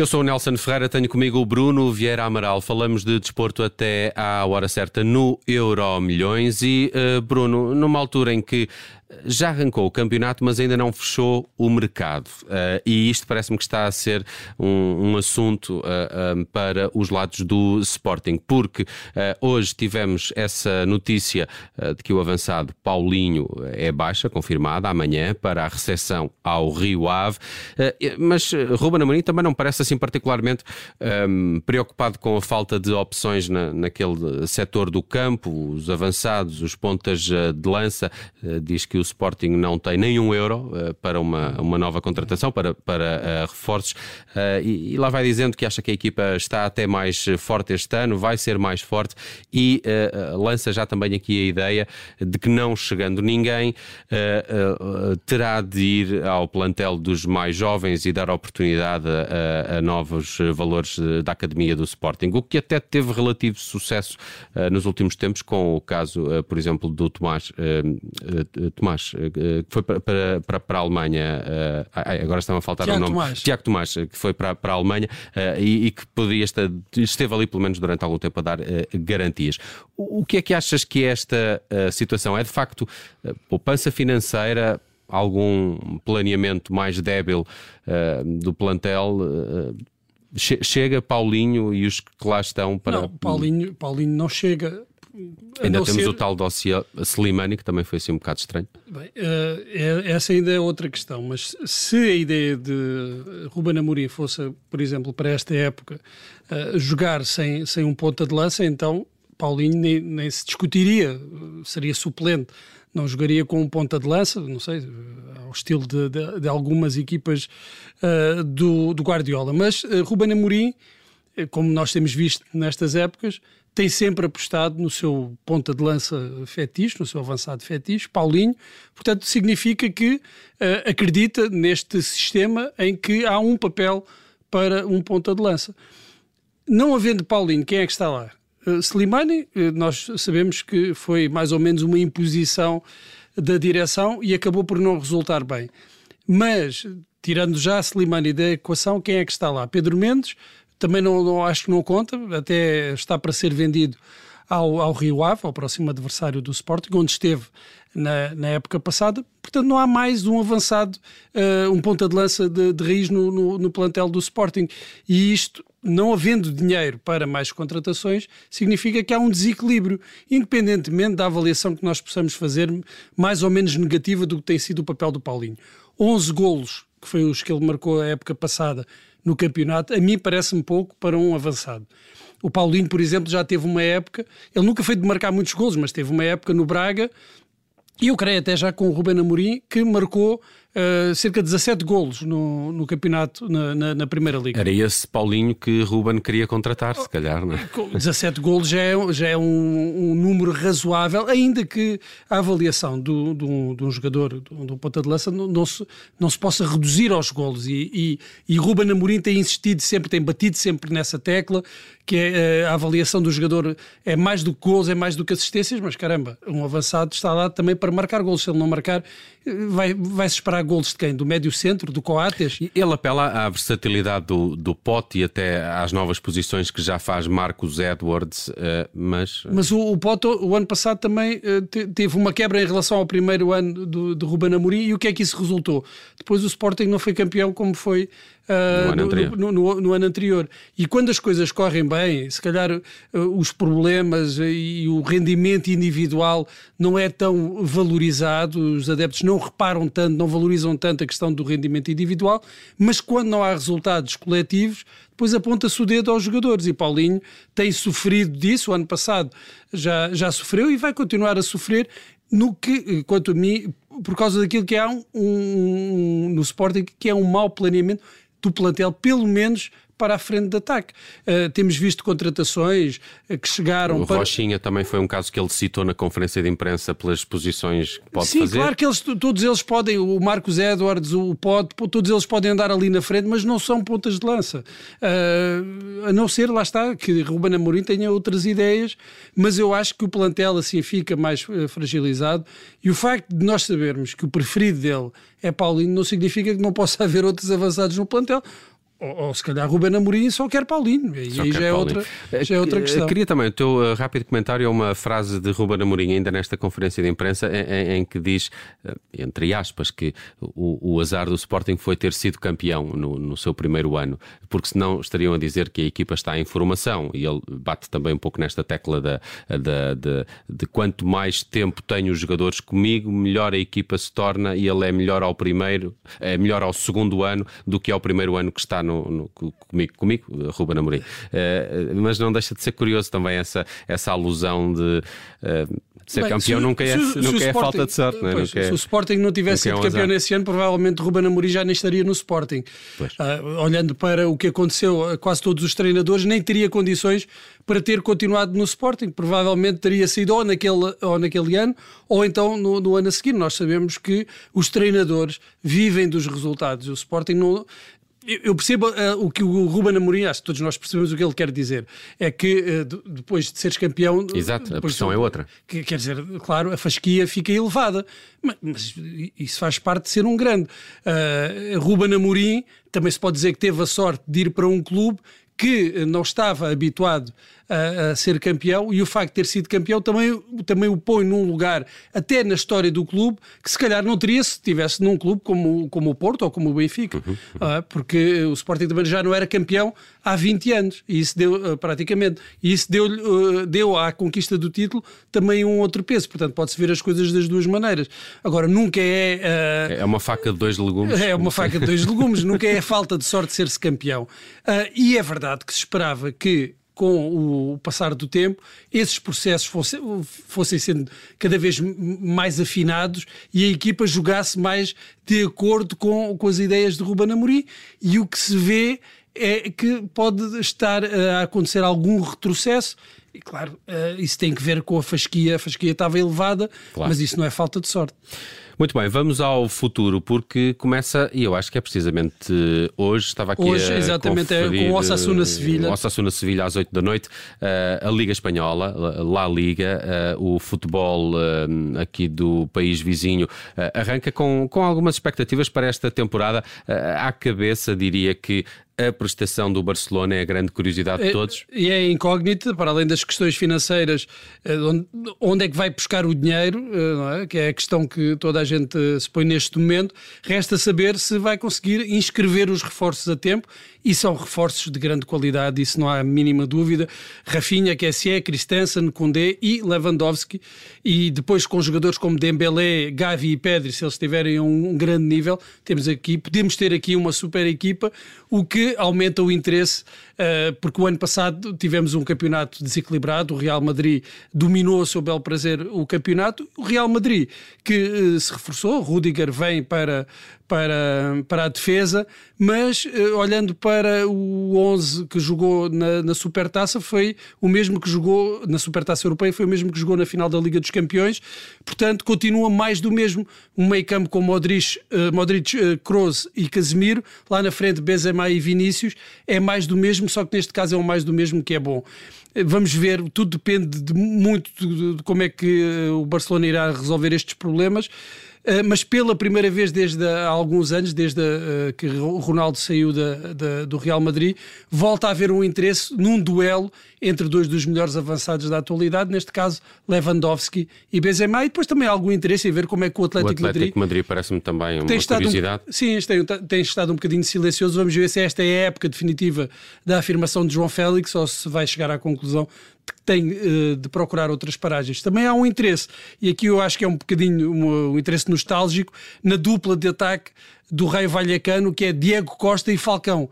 Eu sou o Nelson Ferreira, tenho comigo o Bruno Vieira Amaral. Falamos de desporto até à hora certa no Euro Milhões e, uh, Bruno, numa altura em que já arrancou o campeonato, mas ainda não fechou o mercado. Uh, e isto parece-me que está a ser um, um assunto uh, para os lados do Sporting, porque uh, hoje tivemos essa notícia de que o avançado Paulinho é baixa, confirmada, amanhã, para a recepção ao Rio Ave. mas Ruben Amorim também não parece assim particularmente um, preocupado com a falta de opções na, naquele setor do campo, os avançados, os pontas de lança, diz que o Sporting não tem nenhum euro uh, para uma, uma nova contratação, para, para uh, reforços, uh, e, e, lá vai dizendo que acha que a equipa está até mais forte este ano, vai ser mais forte e lança já também aqui a ideia de que não chegando ninguém terá de ir ao plantel dos mais jovens e dar oportunidade a, a novos valores da academia do Sporting, o que até teve relativo sucesso nos últimos tempos, com o caso, por exemplo, do Tomás, Tomás Tomás, eh, que foi para, para, para a Alemanha, eh, agora está-me a faltar o nome. Tomás. Tiago Tomás, que foi para, para a Alemanha eh, e, e que poderia estar, esteve ali pelo menos durante algum tempo a dar garantias. O, o que é que achas que esta situação é de facto poupança financeira? Algum planeamento mais débil do plantel? chega Paulinho e os que lá estão para. Não, Paulinho, Paulinho não chega Ainda temos ser... o tal dossiê Slimani, que também foi assim um bocado estranho. Bem, uh, essa ainda é outra questão, mas se a ideia de Ruben Amorim fosse, por exemplo, para esta época, uh, jogar sem, sem um ponta de lança, então Paulinho nem, nem se discutiria, seria suplente não jogaria com um ponta de lança, não sei, ao estilo de, de, de algumas equipas uh, do, do, Guardiola. Mas uh, Ruben Amorim, como nós temos visto nestas épocas, tem sempre apostado no seu ponta de lança fetiche, no seu avançado fetiche, Paulinho. Portanto, significa que uh, acredita neste sistema em que há um papel para um ponta de lança. Não havendo Paulinho, quem é que está lá? Uh, Slimani, uh, nós sabemos que foi mais ou menos uma imposição da direção e acabou por não resultar bem. Mas, tirando já Slimani da equação, quem é que está lá? Pedro Mendes, também não, não, acho que não conta, até está para ser vendido ao, ao Rio Ave, ao próximo adversário do Sporting, onde esteve na, na época passada. Portanto, não há mais um avançado, uh, um ponta de lança de, de raiz no, no, no, plantel do Sporting. E isto, não havendo dinheiro para mais contratações, significa que há um desequilíbrio, independentemente da avaliação que nós possamos fazer, mais ou menos negativa do que tem sido o papel do Paulinho. 11 golos, que foi os que ele marcou a época passada, no campeonato, a mim parece-me pouco para um avançado. O Paulinho, por exemplo, já teve uma época, ele nunca foi de marcar muitos gols, mas teve uma época no Braga, e eu creio até já com o Ruben Amorim, que marcou uh, cerca de 17 golos no, no campeonato, na, na, na, Primeira Liga. Era esse Paulinho que Ruben queria contratar, se calhar, não é? 17 golos já é, já é um, um número razoável, ainda que a avaliação do, do, de um jogador, do, do ponta de lança, não, não, se, não se possa reduzir aos golos. E, e, e Ruben Amorim tem insistido sempre, tem batido sempre nessa tecla, que é, eh, a avaliação do jogador é mais do que gols, é mais do que assistências, mas caramba, um avançado está lá também para marcar gols. Se ele não marcar, vai, vai-se esperar gols de quem? Do médio centro, do Coates? Ele apela à versatilidade do, do Pote e até às novas posições que já faz Marcos Edwards, uh, mas... Mas o, o Pote, o ano passado também uh, teve uma quebra em relação ao primeiro ano do, de Ruben Amorim e o que é que isso resultou? Depois o Sporting não foi campeão como foi uh, no, ano no, no, no, ano anterior. E quando as coisas correm bem, se calhar uh, os problemas e o rendimento individual não é tão valorizado, os adeptos não reparam tanto, não valorizam tanto a questão do rendimento individual, mas quando não há resultados coletivos, depois aponta-se o dedo aos jogadores. E Paulinho tem sofrido disso, o ano passado já, já sofreu e vai continuar a sofrer no que, quanto a mim, por causa daquilo que há um, um, no Sporting, que é um mau planeamento do plantel, pelo menos para a frente de ataque. Uh, temos visto contratações uh, que chegaram. O para... Rochinha também foi um caso que ele citou na conferência de imprensa pelas posições que pode Sim, fazer. Sim, claro que eles, todos eles podem, o Marcos Edwards, o Pod, todos eles podem andar ali na frente, mas não são pontas de lança. Uh, a não ser, lá está, que Ruben Amorim tenha outras ideias, mas eu acho que o plantel assim fica mais fragilizado e o facto de nós sabermos que o preferido dele é Paulinho não significa que não possa haver outros avançados no plantel ou, ou, se calhar Ruben Amorim só quer Paulinho. E aí já é, outra, já é outra questão. Queria também o teu uh, rápido comentário a uma frase de Ruben Amorim, ainda nesta conferência de imprensa, em, em que diz, uh, entre aspas, que o, o, azar do Sporting foi ter sido campeão no, no, seu primeiro ano, porque senão estariam a dizer que a equipa está em formação. E ele bate também um pouco nesta tecla da, da, de, de quanto mais tempo tenho os jogadores comigo, melhor a equipa se torna e ele é melhor ao primeiro, é melhor ao segundo ano do que ao primeiro ano que está no no, no, comigo, comigo, Ruben Amorim. Uh, mas não deixa de ser curioso também essa, essa alusão de. Uh, ser Bem, campeão se, nunca é, se, nunca se é falta de sorte. Não é? Nunca se é, o Sporting não tivesse sido é um campeão azar. nesse ano, provavelmente Ruben Amorim já nem estaria no Sporting. Uh, olhando para o que aconteceu a quase todos os treinadores, nem teria condições para ter continuado no Sporting. Provavelmente teria sido ou naquele, ou naquele ano ou então no, no ano a seguir. Nós sabemos que os treinadores vivem dos resultados. O Sporting não, eu percebo uh, o que o Ruben Amorim, acho que todos nós percebemos o que ele quer dizer. É que uh, depois de seres campeão. Exato, a pressão é outra. Que, quer dizer, claro, a fasquia fica elevada. Mas, mas isso faz parte de ser um grande. Uh, Ruben Amorim também se pode dizer que teve a sorte de ir para um clube que não estava habituado a, a, ser campeão e o facto de ter sido campeão também, também o põe num lugar, até na história do clube, que se calhar não teria se estivesse num clube como, como o Porto ou como o Benfica, uhum, uhum. Uh, porque o Sporting também já não era campeão há 20 anos, e isso deu uh, praticamente, e isso deu, uh, deu à conquista do título também um outro peso, portanto pode-se ver as coisas das duas maneiras. Agora, nunca é... é uma faca de dois legumes. É uma faca de dois legumes, nunca é falta de sorte ser-se campeão. e é verdade que se esperava que com o passar do tempo, esses processos fossem, fossem sendo cada vez mais afinados e a equipa jogasse mais de acordo com, com as ideias de Ruben Amorim. E o que se vê é que pode estar a acontecer algum retrocesso. E claro, eh, isso tem que ver com a fasquia. A fasquia estava elevada, claro. mas isso não é falta de sorte. Muito bem, vamos ao futuro, porque começa, e eu acho que é precisamente hoje, estava aqui hoje, a exatamente, é com o Osasuna Sevilha. O Osasuna Sevilha às 8 da noite, uh, a Liga Espanhola, La Liga, o futebol aqui do país vizinho, arranca com, com algumas expectativas para esta temporada. à cabeça, diria que a prestação do Barcelona é a grande curiosidade de é, todos. E é, é incógnita, para além das questões financeiras, eh, onde, onde é que vai buscar o dinheiro, eh, é? que é a questão que toda a gente se põe neste momento. Resta saber se vai conseguir inscrever os reforços a tempo e são reforços de grande qualidade, isso não há a mínima dúvida. Rafinha, QSE, Christensen, Koundé e Lewandowski. E depois com jogadores como Dembélé, Gavi e Pedri, se eles estiverem a um grande nível, temos aqui, podemos ter aqui uma super equipa, o que aumenta o interesse, uh, porque o ano passado tivemos um campeonato desequilibrado, o Real Madrid dominou a seu belo prazer o campeonato, o Real Madrid que uh, se reforçou, Rudiger vem para, para, para a defesa, mas uh, olhando para o 11 que jogou na, na Supertaça, foi o mesmo que jogou na Supertaça Europeia, foi o mesmo que jogou na final da Liga dos Campeões, portanto continua mais do mesmo, um meio campo com Modric, uh, Modric uh, Kroos e Casemiro, lá na frente Benzema e Vinícius, é mais do mesmo, só que neste caso é o mais do mesmo que é bom. Vamos ver, tudo depende de muito de, de como é que o Barcelona irá resolver estes problemas. Eh, mas pela primeira vez desde há alguns anos, desde uh, que o Ronaldo saiu da, da, do Real Madrid, volta a haver um interesse num duelo entre dois dos melhores avançados da atualidade, neste caso Lewandowski e Benzema, e depois também algum interesse em ver como é que o Atlético, o Atlético Madrid... Madrid parece-me também uma tem curiosidade. Um, sim, tem, tem estado um bocadinho silencioso, vamos ver se esta é a época definitiva da afirmação de João Félix ou se vai chegar à conclusão tem uh, de procurar outras paragens. Também há um interesse, e aqui eu acho que é um bocadinho um, um interesse nostálgico, na dupla de ataque do Rei Vallecano, que é Diego Costa e Falcão.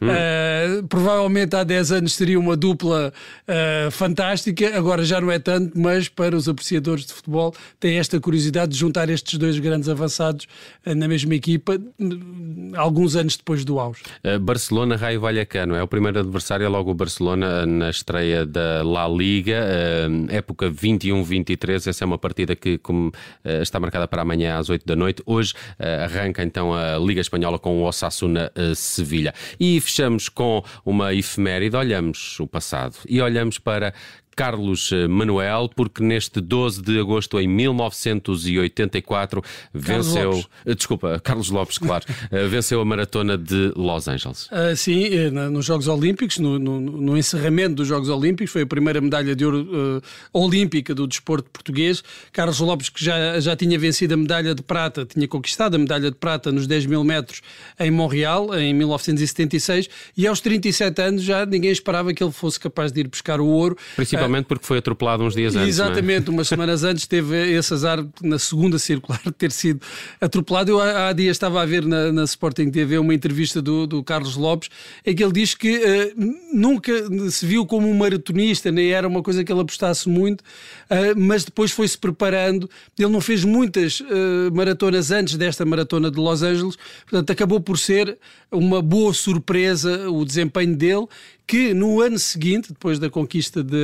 Uh, provavelmente há 10 anos seria uma dupla uh, fantástica, agora já não é tanto, mas para os apreciadores de futebol tem esta curiosidade de juntar estes dois grandes avançados uh, na mesma equipa, alguns anos depois do auge. Barcelona, Raio Vallecano, é o primeiro adversário, é logo o Barcelona na estreia da La Liga, época 21-23. Essa é uma partida que como, está marcada para amanhã às 8 da noite. Hoje arranca então a Liga Espanhola com o Osasuna Sevilha. E fechamos com uma efeméride, olhamos o passado e olhamos para Carlos eh, Manuel, porque neste 12 de agosto em 1984 venceu. Lopes. Eh, desculpa, Carlos Lopes, claro, eh, venceu a maratona de Los Angeles. Uh, sim, nos Jogos Olímpicos, no, no, no, encerramento dos Jogos Olímpicos, foi a primeira medalha de ouro uh, olímpica do desporto português. Carlos Lopes, que já, já tinha vencido a medalha de prata, tinha conquistado a medalha de prata nos 10 mil metros em Montreal, em 1976, e aos 37 anos já ninguém esperava que ele fosse capaz de ir buscar o ouro. Principalmente uh, porque foi atropelado uns dias antes. É? Exatamente, é? umas semanas antes teve esse azar na segunda circular de ter sido atropelado. Eu há, há dias estava a ver na, na Sporting TV uma entrevista do, do Carlos Lopes em que ele diz que uh, nunca se viu como um maratonista, nem era uma coisa que ele apostasse muito, uh, mas depois foi-se preparando. Ele não fez muitas uh, maratonas antes desta maratona de Los Angeles, portanto, acabou por ser uma boa surpresa o desempenho dele que no ano seguinte, depois da conquista de,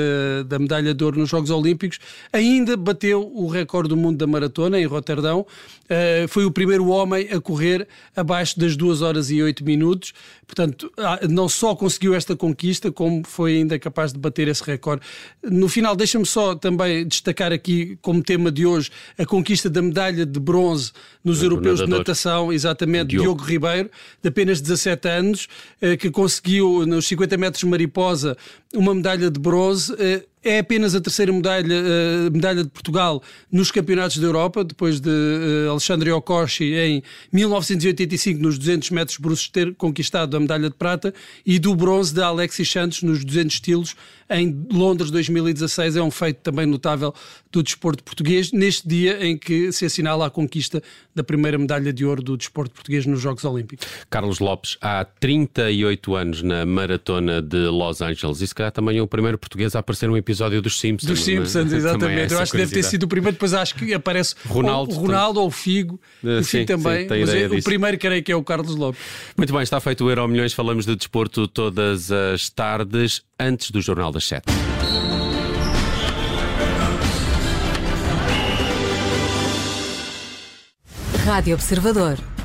da medalha de ouro nos Jogos Olímpicos, ainda bateu o recorde do mundo da maratona em Roterdão. Uh, foi o primeiro homem a correr abaixo das 2 horas e 8 minutos. Portanto, ah, não só conseguiu esta conquista, como foi ainda capaz de bater esse recorde. No final, deixa-me só também destacar aqui, como tema de hoje, a conquista da medalha de bronze nos Europeus de Natação, exatamente, Diogo. Diogo Ribeiro, de apenas 17 anos, uh, que conseguiu nos 50 metros mariposa uma medalha de bronze. え? É apenas a terceira medalha, uh, medalha de Portugal nos campeonatos da Europa, depois de uh, Alexandre Okoshi em 1985 nos 200 metros bruscos ter conquistado a medalha de prata e do bronze de Alexis Santos nos 200 estilos em Londres 2016. É um feito também notável do desporto português neste dia em que se assinala a conquista da primeira medalha de ouro do desporto português nos Jogos Olímpicos. Carlos Lopes, há 38 anos na maratona de Los Angeles e se calhar também é o primeiro português a aparecer num episódio episódio dos Simpsons. Dos é? Simpsons, é? exatamente. Eu acho que deve ter sido o primeiro, depois acho que aparece Ronaldo, o Ronaldo ou o Figo, uh, enfim, sim, também. Sim, mas é, o primeiro creio que é o Carlos Lopes. Muito bem, está feito o Euro Milhões, falamos de desporto todas as tardes, antes do Jornal das Sete. Rádio Observador.